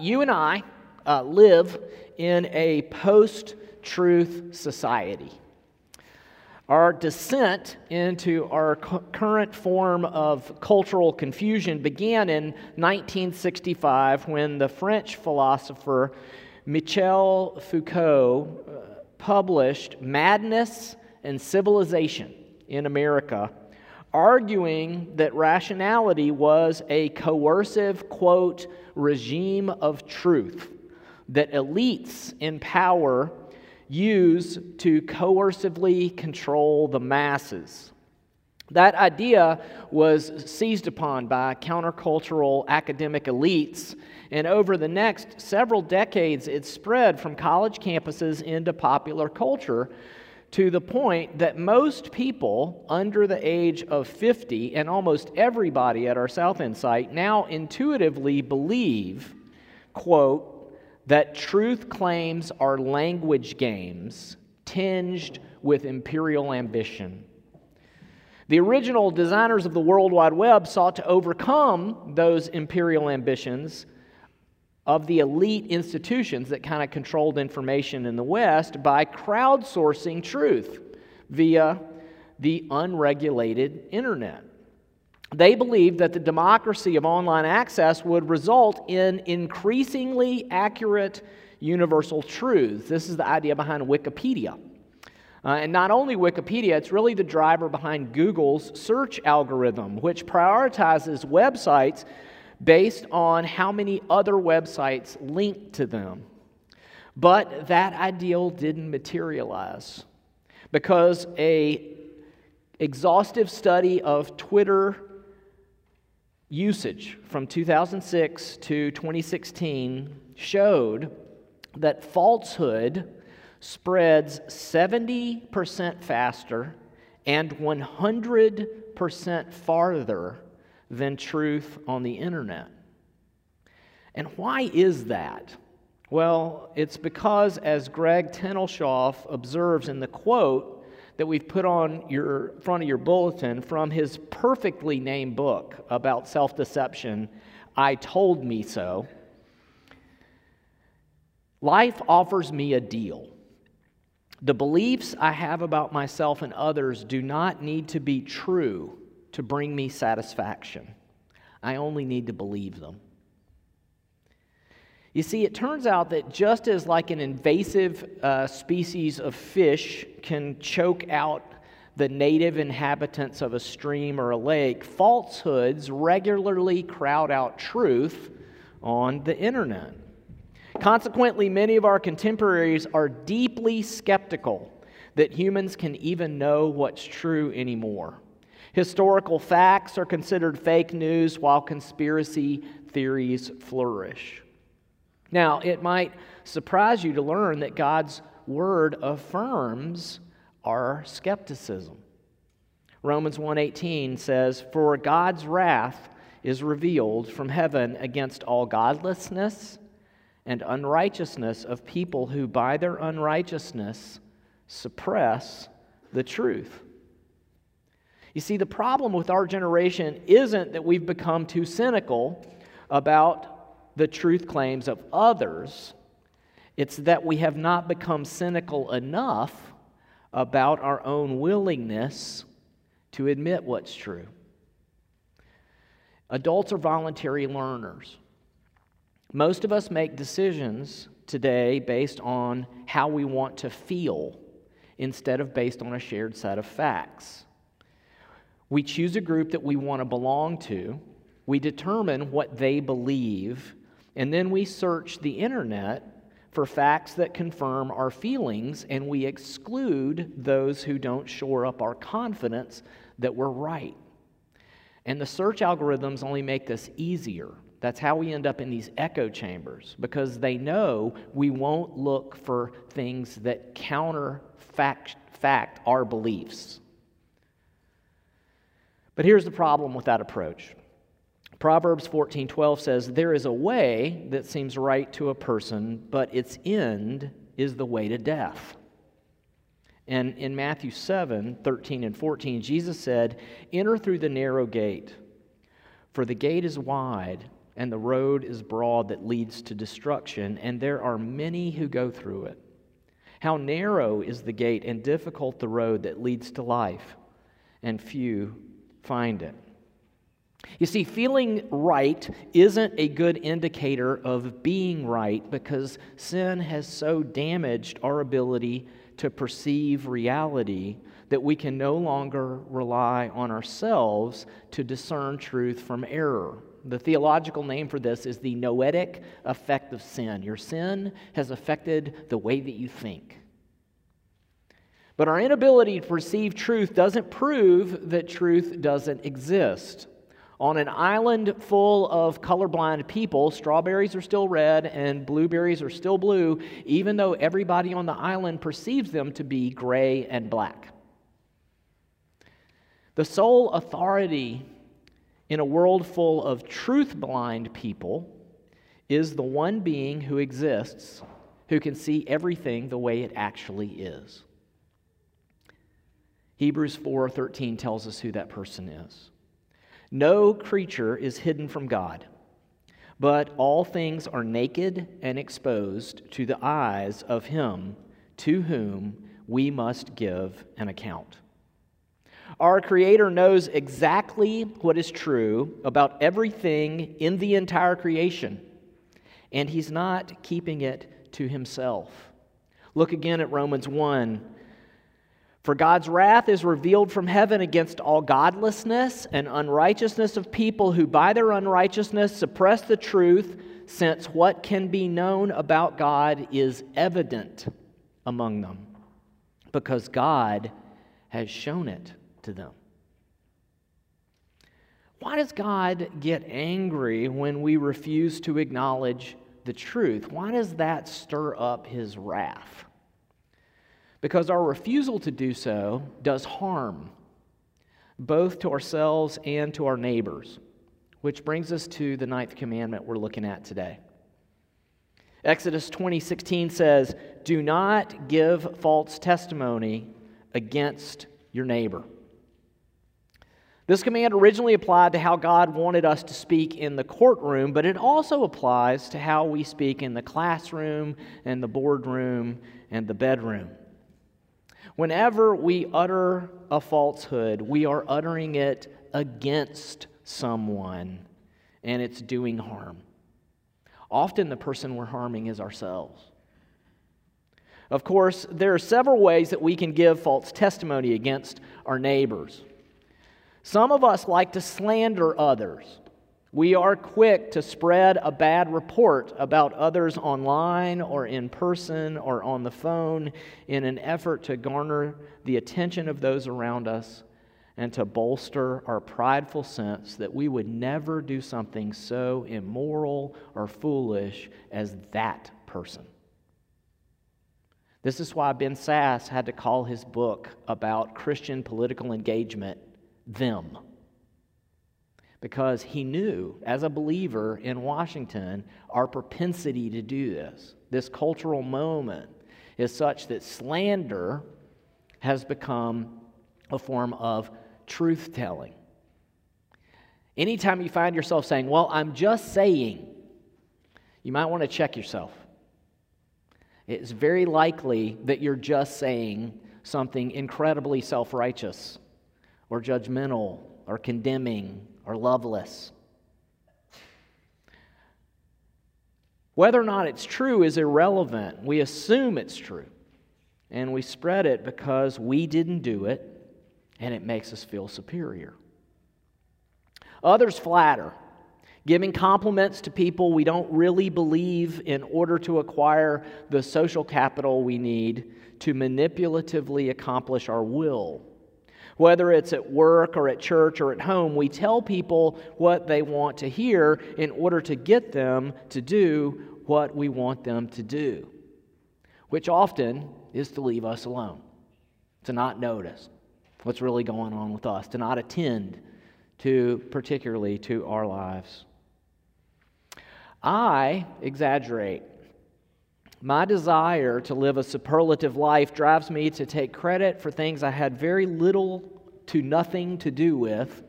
You and I uh, live in a post truth society. Our descent into our cu- current form of cultural confusion began in 1965 when the French philosopher Michel Foucault uh, published Madness and Civilization in America arguing that rationality was a coercive, quote, regime of truth that elites in power use to coercively control the masses. That idea was seized upon by countercultural academic elites, and over the next several decades, it spread from college campuses into popular culture to the point that most people under the age of 50 and almost everybody at our South End site now intuitively believe, quote, that truth claims are language games tinged with imperial ambition. The original designers of the World Wide Web sought to overcome those imperial ambitions of the elite institutions that kind of controlled information in the West by crowdsourcing truth via the unregulated internet. They believed that the democracy of online access would result in increasingly accurate universal truths. This is the idea behind Wikipedia. Uh, and not only Wikipedia, it's really the driver behind Google's search algorithm, which prioritizes websites based on how many other websites link to them. But that ideal didn't materialize because a exhaustive study of Twitter usage from 2006 to 2016 showed that falsehood spreads 70% faster and 100% farther than truth on the internet. And why is that? Well, it's because, as Greg Ten Elshof observes in the quote that we've put on your front of your bulletin from his perfectly named book about self deception, I Told Me So. Life offers me a deal. The beliefs I have about myself and others do not need to be true to bring me satisfaction. I only need to believe them. You see, it turns out that just as like an invasive uh, species of fish can choke out the native inhabitants of a stream or a lake, falsehoods regularly crowd out truth on the internet. Consequently, many of our contemporaries are deeply skeptical that humans can even know what's true anymore. Historical facts are considered fake news while conspiracy theories flourish. Now, it might surprise you to learn that God's word affirms our skepticism. Romans 1:18 says, "For God's wrath is revealed from heaven against all godlessness and unrighteousness of people who by their unrighteousness suppress the truth." You see, the problem with our generation isn't that we've become too cynical about the truth claims of others, it's that we have not become cynical enough about our own willingness to admit what's true. Adults are voluntary learners. Most of us make decisions today based on how we want to feel instead of based on a shared set of facts. We choose a group that we want to belong to. We determine what they believe. And then we search the internet for facts that confirm our feelings, and we exclude those who don't shore up our confidence that we're right. And the search algorithms only make this easier. That's how we end up in these echo chambers because they know we won't look for things that counter fact, fact our beliefs. But here's the problem with that approach. Proverbs 14:12 says, "There is a way that seems right to a person, but its end is the way to death." And in Matthew 7, 13 and 14, Jesus said, Enter through the narrow gate, for the gate is wide and the road is broad that leads to destruction, and there are many who go through it. How narrow is the gate and difficult the road that leads to life, and few find it. You see, feeling right isn't a good indicator of being right because sin has so damaged our ability to perceive reality that we can no longer rely on ourselves to discern truth from error. The theological name for this is the noetic effect of sin. Your sin has affected the way that you think. But our inability to perceive truth doesn't prove that truth doesn't exist. On an island full of colorblind people, strawberries are still red and blueberries are still blue, even though everybody on the island perceives them to be gray and black. The sole authority in a world full of truth blind people is the one being who exists who can see everything the way it actually is. Hebrews 4:13 tells us who that person is. No creature is hidden from God, but all things are naked and exposed to the eyes of him to whom we must give an account. Our Creator knows exactly what is true about everything in the entire creation, and He's not keeping it to Himself. Look again at Romans 1. For God's wrath is revealed from heaven against all godlessness and unrighteousness of people who by their unrighteousness suppress the truth, since what can be known about God is evident among them, because God has shown it to them. Why does God get angry when we refuse to acknowledge the truth? Why does that stir up his wrath? Because our refusal to do so does harm, both to ourselves and to our neighbors, which brings us to the ninth commandment we're looking at today. Exodus 20:16 says, Do not give false testimony against your neighbor. This command originally applied to how God wanted us to speak in the courtroom, but it also applies to how we speak in the classroom and the boardroom and the bedroom. Whenever we utter a falsehood, we are uttering it against someone, and it's doing harm. Often, the person we're harming is ourselves. Of course, there are several ways that we can give false testimony against our neighbors. Some of us like to slander others. We are quick to spread a bad report about others online or in person or on the phone in an effort to garner the attention of those around us and to bolster our prideful sense that we would never do something so immoral or foolish as that person. This is why Ben Sasse had to call his book about Christian political engagement them. Because he knew, as a believer in Washington, our propensity to do this. This cultural moment is such that slander has become a form of truth telling. Anytime you find yourself saying, Well, I'm just saying, you might want to check yourself. It's very likely that you're just saying something incredibly self righteous or judgmental or condemning or loveless. Whether or not it's true is irrelevant. We assume it's true. And we spread it because we didn't do it, and it makes us feel superior. Others flatter, giving compliments to people we don't really believe in order to acquire the social capital we need to manipulatively accomplish our will whether it's at work or at church or at home, we tell people what they want to hear in order to get them to do what we want them to do, which often is to leave us alone, to not notice what's really going on with us, to not attend to particularly to our lives. I exaggerate. My desire to live a superlative life drives me to take credit for things I had very little to nothing to do with,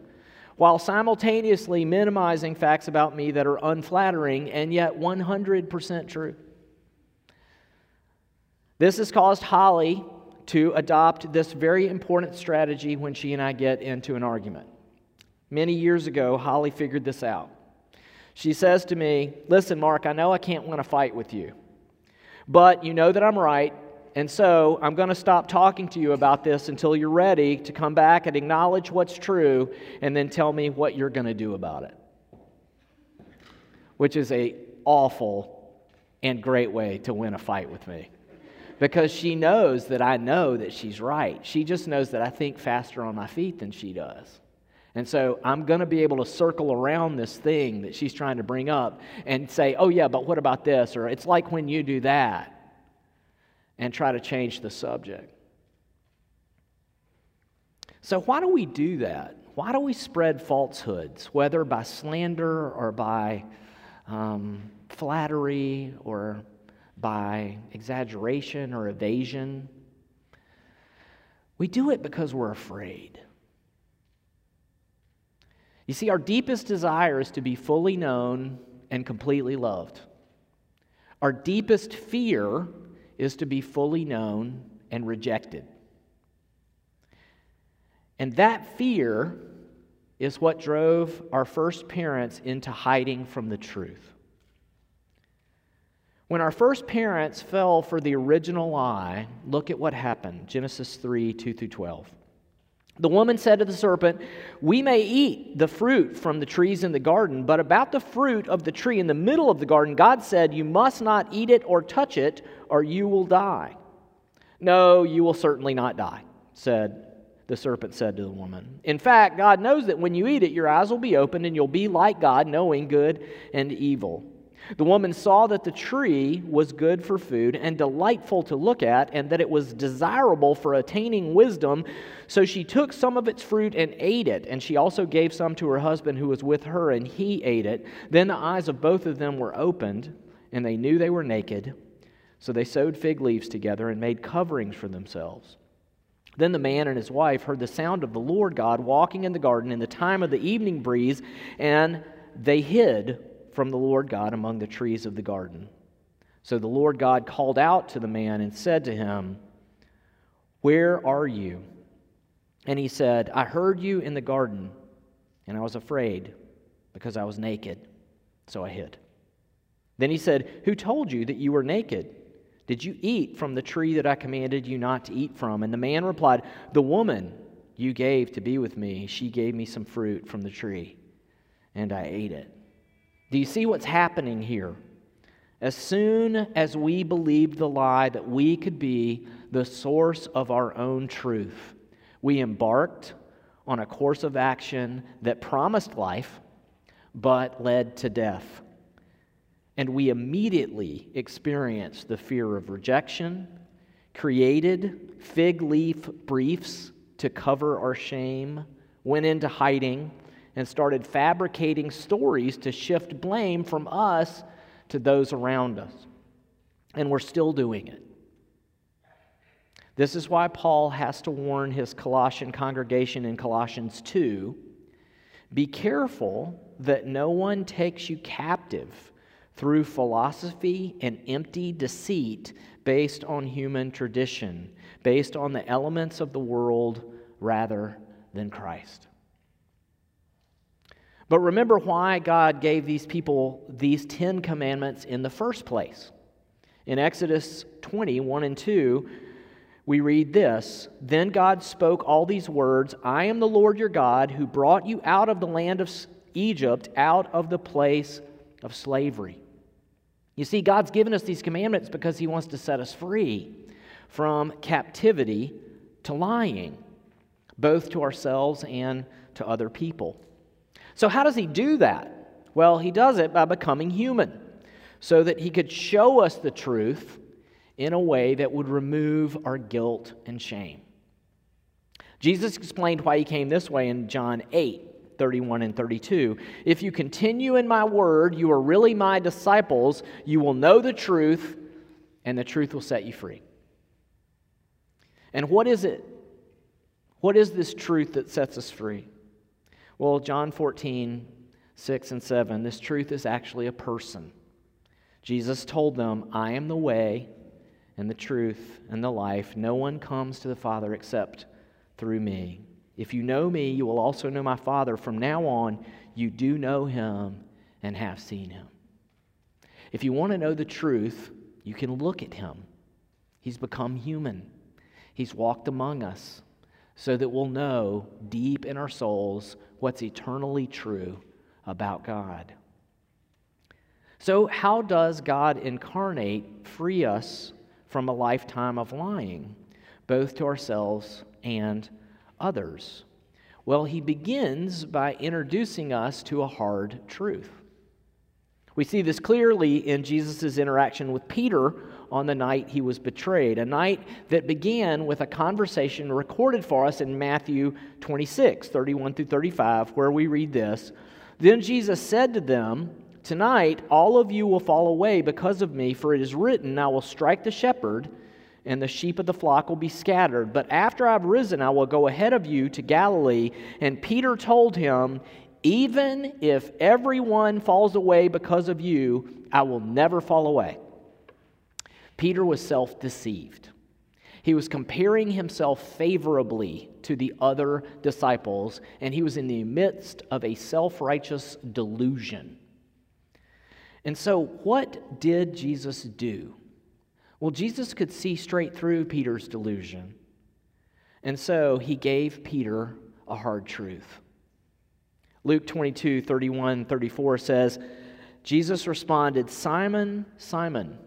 while simultaneously minimizing facts about me that are unflattering and yet 100% true. This has caused Holly to adopt this very important strategy when she and I get into an argument. Many years ago, Holly figured this out. She says to me, Listen, Mark, I know I can't win a fight with you, but you know that I'm right, and so I'm going to stop talking to you about this until you're ready to come back and acknowledge what's true and then tell me what you're going to do about it. Which is a awful and great way to win a fight with me. Because she knows that I know that she's right. She just knows that I think faster on my feet than she does. And so I'm going to be able to circle around this thing that she's trying to bring up and say, oh, yeah, but what about this? Or it's like when you do that and try to change the subject. So, why do we do that? Why do we spread falsehoods, whether by slander or by um, flattery or by exaggeration or evasion? We do it because we're afraid. You see, our deepest desire is to be fully known and completely loved. Our deepest fear is to be fully known and rejected. And that fear is what drove our first parents into hiding from the truth. When our first parents fell for the original lie, look at what happened Genesis 3 2 through 12. The woman said to the serpent, We may eat the fruit from the trees in the garden, but about the fruit of the tree in the middle of the garden, God said, You must not eat it or touch it, or you will die. No, you will certainly not die, said the serpent said to the woman. In fact, God knows that when you eat it, your eyes will be opened and you'll be like God, knowing good and evil. The woman saw that the tree was good for food and delightful to look at, and that it was desirable for attaining wisdom. So she took some of its fruit and ate it, and she also gave some to her husband who was with her, and he ate it. Then the eyes of both of them were opened, and they knew they were naked. So they sewed fig leaves together and made coverings for themselves. Then the man and his wife heard the sound of the Lord God walking in the garden in the time of the evening breeze, and they hid from the Lord God among the trees of the garden. So the Lord God called out to the man and said to him, Where are you? And he said, I heard you in the garden, and I was afraid because I was naked, so I hid. Then he said, Who told you that you were naked? Did you eat from the tree that I commanded you not to eat from? And the man replied, The woman you gave to be with me, she gave me some fruit from the tree, and I ate it. Do you see what's happening here? As soon as we believed the lie that we could be the source of our own truth, we embarked on a course of action that promised life but led to death and we immediately experienced the fear of rejection, created fig leaf briefs to cover our shame, went into hiding, and started fabricating stories to shift blame from us to those around us. And we're still doing it. This is why Paul has to warn his Colossian congregation in Colossians 2 be careful that no one takes you captive through philosophy and empty deceit based on human tradition, based on the elements of the world rather than Christ. But remember why God gave these people these Ten Commandments in the first place. In Exodus 20, 1 and 2, we read this Then God spoke all these words I am the Lord your God who brought you out of the land of Egypt, out of the place of slavery. You see, God's given us these commandments because He wants to set us free from captivity to lying, both to ourselves and to other people. So, how does He do that? Well, He does it by becoming human so that He could show us the truth in a way that would remove our guilt and shame. Jesus explained why He came this way in John 8. 31 and 32. If you continue in my word, you are really my disciples. You will know the truth, and the truth will set you free. And what is it? What is this truth that sets us free? Well, John 14, 6 and 7, this truth is actually a person. Jesus told them, I am the way and the truth and the life. No one comes to the Father except through me. If you know me, you will also know my Father. From now on, you do know him and have seen him. If you want to know the truth, you can look at him. He's become human, he's walked among us so that we'll know deep in our souls what's eternally true about God. So, how does God incarnate free us from a lifetime of lying, both to ourselves and others? Well, he begins by introducing us to a hard truth. We see this clearly in Jesus' interaction with Peter on the night he was betrayed, a night that began with a conversation recorded for us in Matthew 26, 31 through 35, where we read this Then Jesus said to them, Tonight all of you will fall away because of me, for it is written, I will strike the shepherd, and the sheep of the flock will be scattered. But after I've risen, I will go ahead of you to Galilee. And Peter told him, Even if everyone falls away because of you, I will never fall away. Peter was self deceived. He was comparing himself favorably to the other disciples, and he was in the midst of a self righteous delusion. And so, what did Jesus do? Well, Jesus could see straight through Peter's delusion. And so he gave Peter a hard truth. Luke 22, 31, 34 says, Jesus responded, Simon, Simon,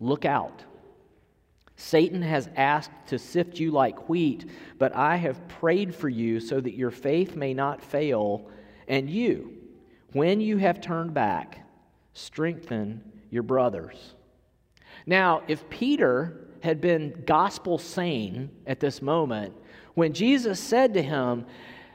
look out. Satan has asked to sift you like wheat, but I have prayed for you so that your faith may not fail. And you, when you have turned back, strengthen your brothers. Now, if Peter had been gospel sane at this moment, when Jesus said to him,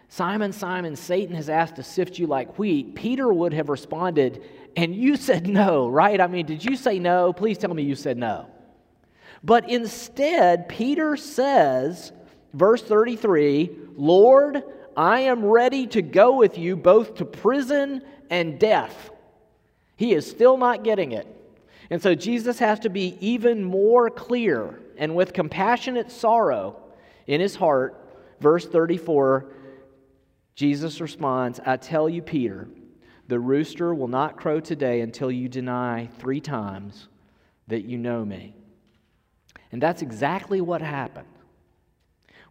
Simon, Simon, Satan has asked to sift you like wheat, Peter would have responded, and you said no, right? I mean, did you say no? Please tell me you said no. But instead, Peter says, verse 33, Lord, I am ready to go with you both to prison and death. He is still not getting it. And so Jesus has to be even more clear and with compassionate sorrow in his heart. Verse 34, Jesus responds, I tell you, Peter, the rooster will not crow today until you deny three times that you know me. And that's exactly what happened.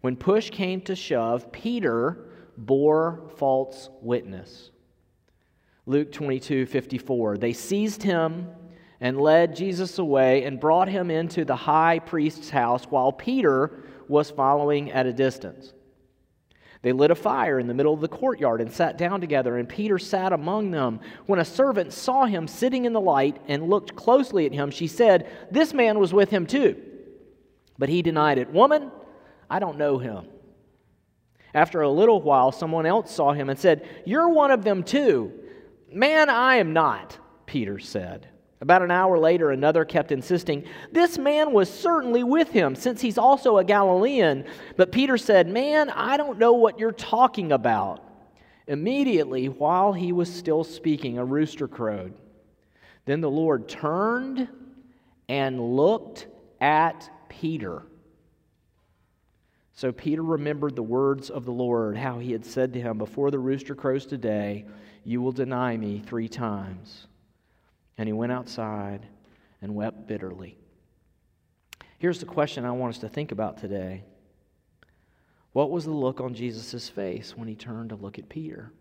When push came to shove, Peter bore false witness. Luke 22 54. They seized him and led Jesus away and brought him into the high priest's house while Peter was following at a distance. They lit a fire in the middle of the courtyard and sat down together, and Peter sat among them. When a servant saw him sitting in the light and looked closely at him, she said, This man was with him too. But he denied it. Woman, I don't know him. After a little while, someone else saw him and said, You're one of them too. Man, I am not, Peter said. About an hour later, another kept insisting, This man was certainly with him, since he's also a Galilean. But Peter said, Man, I don't know what you're talking about. Immediately, while he was still speaking, a rooster crowed. Then the Lord turned and looked at Peter. So Peter remembered the words of the Lord, how he had said to him, Before the rooster crows today, you will deny me three times. And he went outside and wept bitterly. Here's the question I want us to think about today What was the look on Jesus' face when he turned to look at Peter?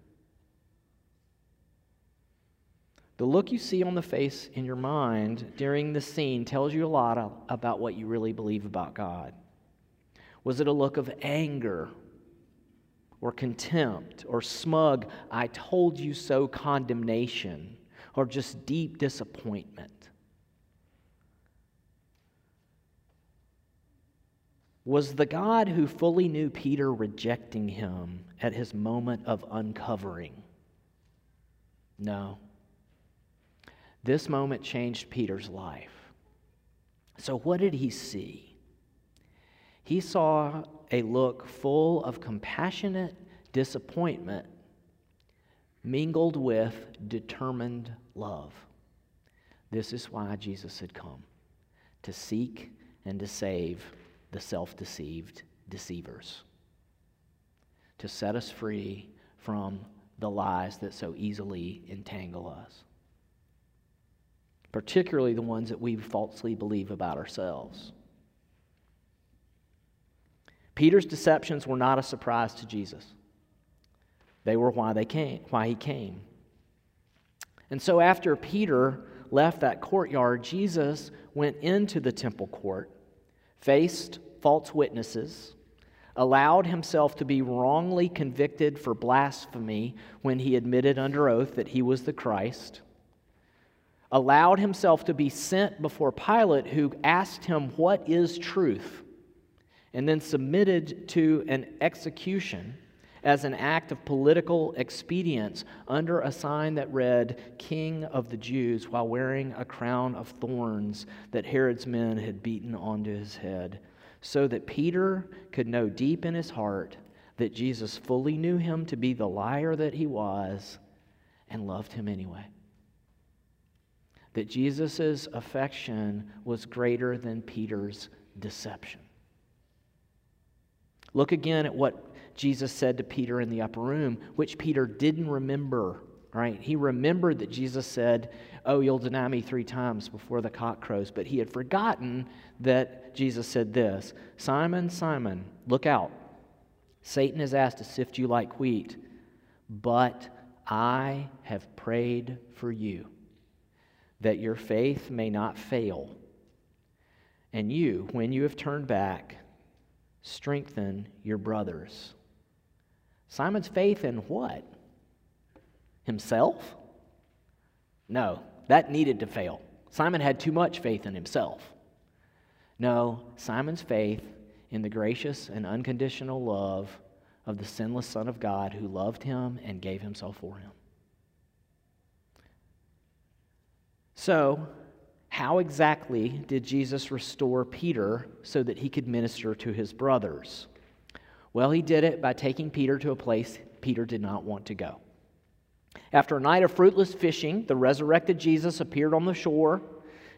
The look you see on the face in your mind during the scene tells you a lot about what you really believe about God. Was it a look of anger or contempt or smug, I told you so condemnation or just deep disappointment? Was the God who fully knew Peter rejecting him at his moment of uncovering? No. This moment changed Peter's life. So, what did he see? He saw a look full of compassionate disappointment mingled with determined love. This is why Jesus had come to seek and to save the self deceived deceivers, to set us free from the lies that so easily entangle us, particularly the ones that we falsely believe about ourselves. Peter's deceptions were not a surprise to Jesus. They were why they came, why he came. And so after Peter left that courtyard, Jesus went into the temple court, faced false witnesses, allowed himself to be wrongly convicted for blasphemy when he admitted under oath that he was the Christ, allowed himself to be sent before Pilate, who asked him, What is truth? and then submitted to an execution as an act of political expedience under a sign that read, King of the Jews, while wearing a crown of thorns that Herod's men had beaten onto his head, so that Peter could know deep in his heart that Jesus fully knew him to be the liar that he was and loved him anyway. That Jesus' affection was greater than Peter's deception. Look again at what Jesus said to Peter in the upper room, which Peter didn't remember, right? He remembered that Jesus said, Oh, you'll deny me three times before the cock crows. But he had forgotten that Jesus said this Simon, Simon, look out. Satan has asked to sift you like wheat, but I have prayed for you that your faith may not fail. And you, when you have turned back, strengthen your brothers. Simon's faith in what? Himself? No, that needed to fail. Simon had too much faith in himself. No, Simon's faith in the gracious and unconditional love of the sinless Son of God who loved him and gave himself for him. So, how exactly did Jesus restore Peter so that he could minister to his brothers? Well, he did it by taking Peter to a place Peter did not want to go. After a night of fruitless fishing, the resurrected Jesus appeared on the shore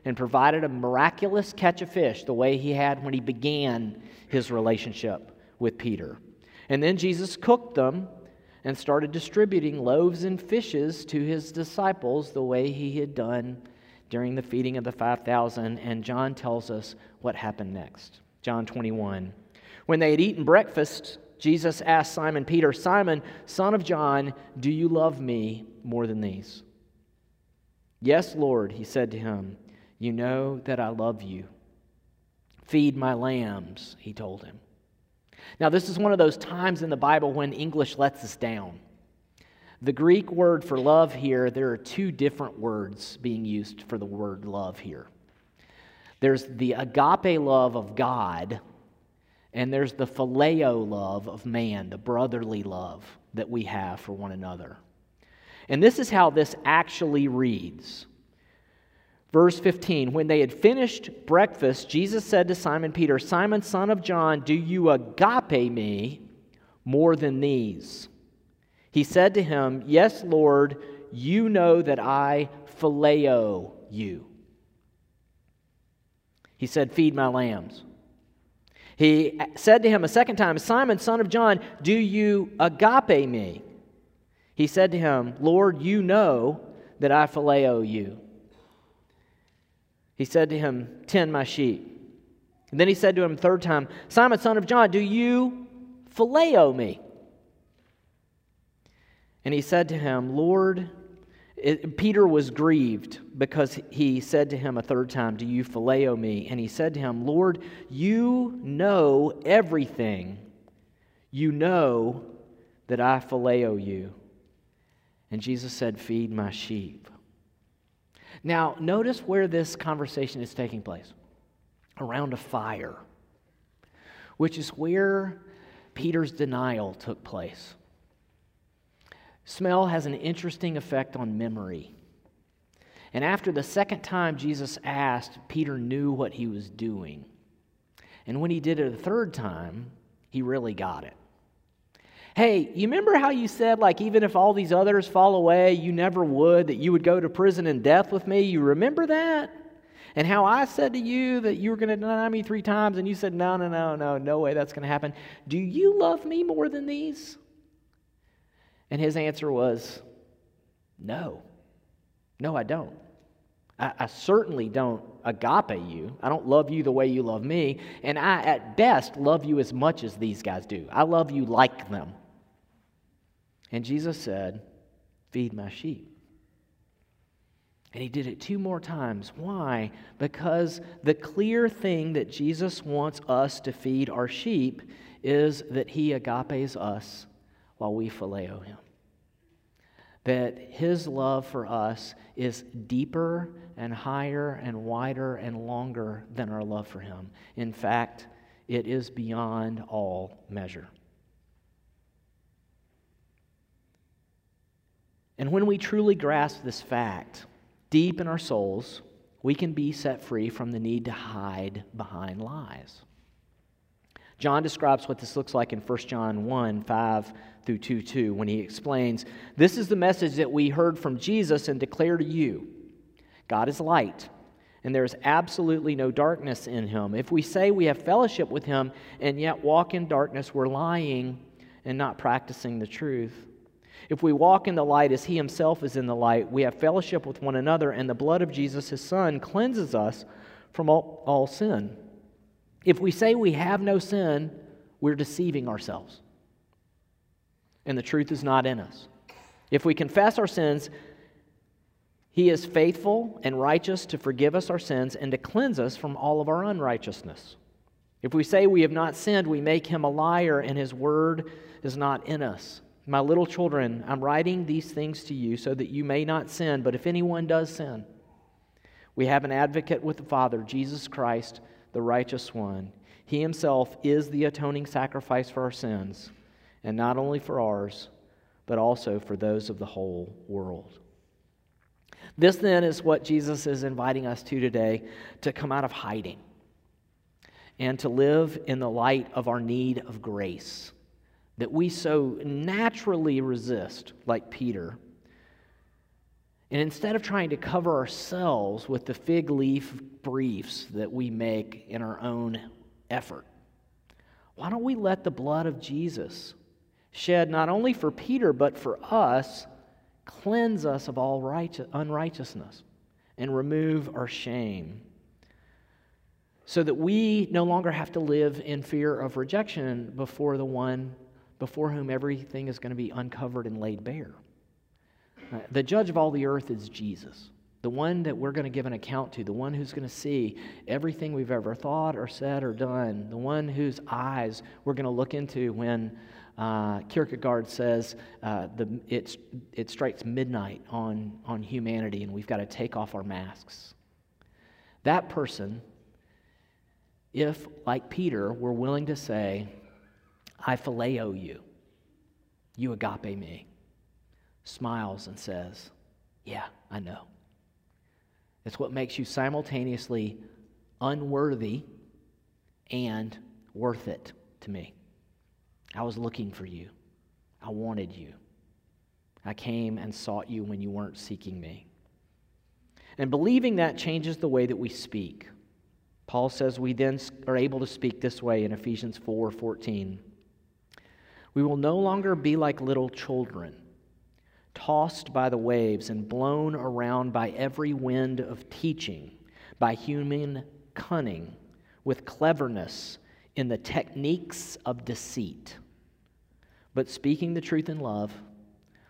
and provided a miraculous catch of fish the way he had when he began his relationship with Peter. And then Jesus cooked them and started distributing loaves and fishes to his disciples the way he had done during the feeding of the 5,000. And John tells us what happened next. John 21. When they had eaten breakfast, Jesus asked Simon Peter, Simon, son of John, do you love me more than these? Yes, Lord, he said to him, You know that I love you. Feed my lambs, he told him. Now, this is one of those times in the Bible when English lets us down. The Greek word for love here, there are two different words being used for the word love here. There's the agape love of God, and there's the phileo love of man, the brotherly love that we have for one another. And this is how this actually reads. Verse 15 When they had finished breakfast, Jesus said to Simon Peter, Simon, son of John, do you agape me more than these? He said to him, Yes, Lord, you know that I phileo you. He said, Feed my lambs. He said to him a second time, Simon, son of John, do you agape me? He said to him, Lord, you know that I phileo you. He said to him, Tend my sheep. And then he said to him a third time, Simon, son of John, do you phileo me? And he said to him, Lord, it, Peter was grieved because he said to him a third time, Do you phileo me? And he said to him, Lord, you know everything. You know that I phileo you. And Jesus said, Feed my sheep. Now, notice where this conversation is taking place around a fire, which is where Peter's denial took place. Smell has an interesting effect on memory. And after the second time Jesus asked, Peter knew what he was doing. And when he did it a third time, he really got it. Hey, you remember how you said, like, even if all these others fall away, you never would, that you would go to prison and death with me? You remember that? And how I said to you that you were going to deny me three times, and you said, no, no, no, no, no way that's going to happen. Do you love me more than these? And his answer was, no. No, I don't. I, I, certainly don't agape you. I don't love you the way you love me. And I, at best, love you as much as these guys do. I love you like them. And Jesus said, Feed my sheep. And he did it two more times. Why? Because the clear thing that Jesus wants us to feed our sheep is that he agapes us while we phileo him that his love for us is deeper and higher and wider and longer than our love for him. In fact, it is beyond all measure. And when we truly grasp this fact deep in our souls, we can be set free from the need to hide behind lies. John describes what this looks like in 1 John 1 5 through 2 2 when he explains, This is the message that we heard from Jesus and declare to you God is light, and there is absolutely no darkness in him. If we say we have fellowship with him and yet walk in darkness, we're lying and not practicing the truth. If we walk in the light as he himself is in the light, we have fellowship with one another, and the blood of Jesus, his son, cleanses us from all, all sin. If we say we have no sin, we're deceiving ourselves. And the truth is not in us. If we confess our sins, he is faithful and righteous to forgive us our sins and to cleanse us from all of our unrighteousness. If we say we have not sinned, we make him a liar, and his word is not in us. My little children, I'm writing these things to you so that you may not sin, but if anyone does sin, we have an advocate with the Father, Jesus Christ the righteous one. He himself is the atoning sacrifice for our sins, and not only for ours, but also for those of the whole world. This then is what Jesus is inviting us to today to come out of hiding and to live in the light of our need of grace that we so naturally resist, like Peter and instead of trying to cover ourselves with the fig leaf briefs that we make in our own effort, why don't we let the blood of Jesus, shed not only for Peter, but for us, cleanse us of all righteous, unrighteousness and remove our shame? So that we no longer have to live in fear of rejection before the one before whom everything is going to be uncovered and laid bare. The judge of all the earth is Jesus, the one that we're going to give an account to, the one who's going to see everything we've ever thought or said or done, the one whose eyes we're going to look into when uh, Kierkegaard says uh, the, it, strikes midnight on, on humanity and we've got to take off our masks. That person, if, like Peter, we're willing to say, I phileo you, you agape me smiles and says, Yeah, I know. It's what makes you simultaneously unworthy and worth it to me. I was looking for you, I wanted you. I came and sought you when you weren't seeking me. And believing that changes the way that we speak. Paul says we then are able to speak this way in Ephesians 4 14. We will no longer be like little children tossed by the waves and blown around by every wind of teaching, by human cunning, with cleverness in the techniques of deceit. But speaking the truth in love,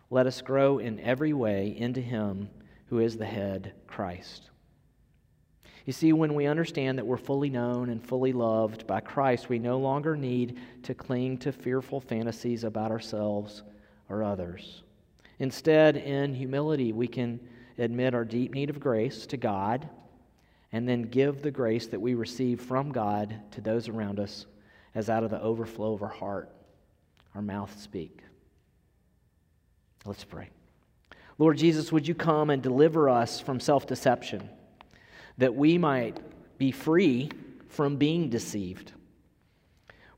let us grow in every way into Him who is the head, Christ. You see, when we understand that we're fully known and fully loved by Christ, we no longer need to cling to fearful fantasies about ourselves or others. Instead, in humility, we can admit our deep need of grace to God and then give the grace that we receive from God to those around us as out of the overflow of our heart, our mouth speak. Let's pray. Lord Jesus, would you come and deliver us from self deception that we might be free from being deceived?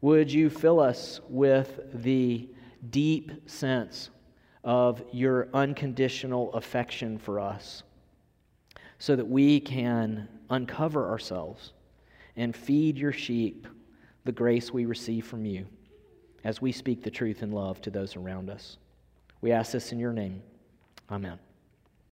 Would you fill us with the deep sense of your unconditional affection for us so that we can uncover ourselves and feed your sheep the grace we receive from you as we speak the truth in love to those around us. We ask this in your name. Amen.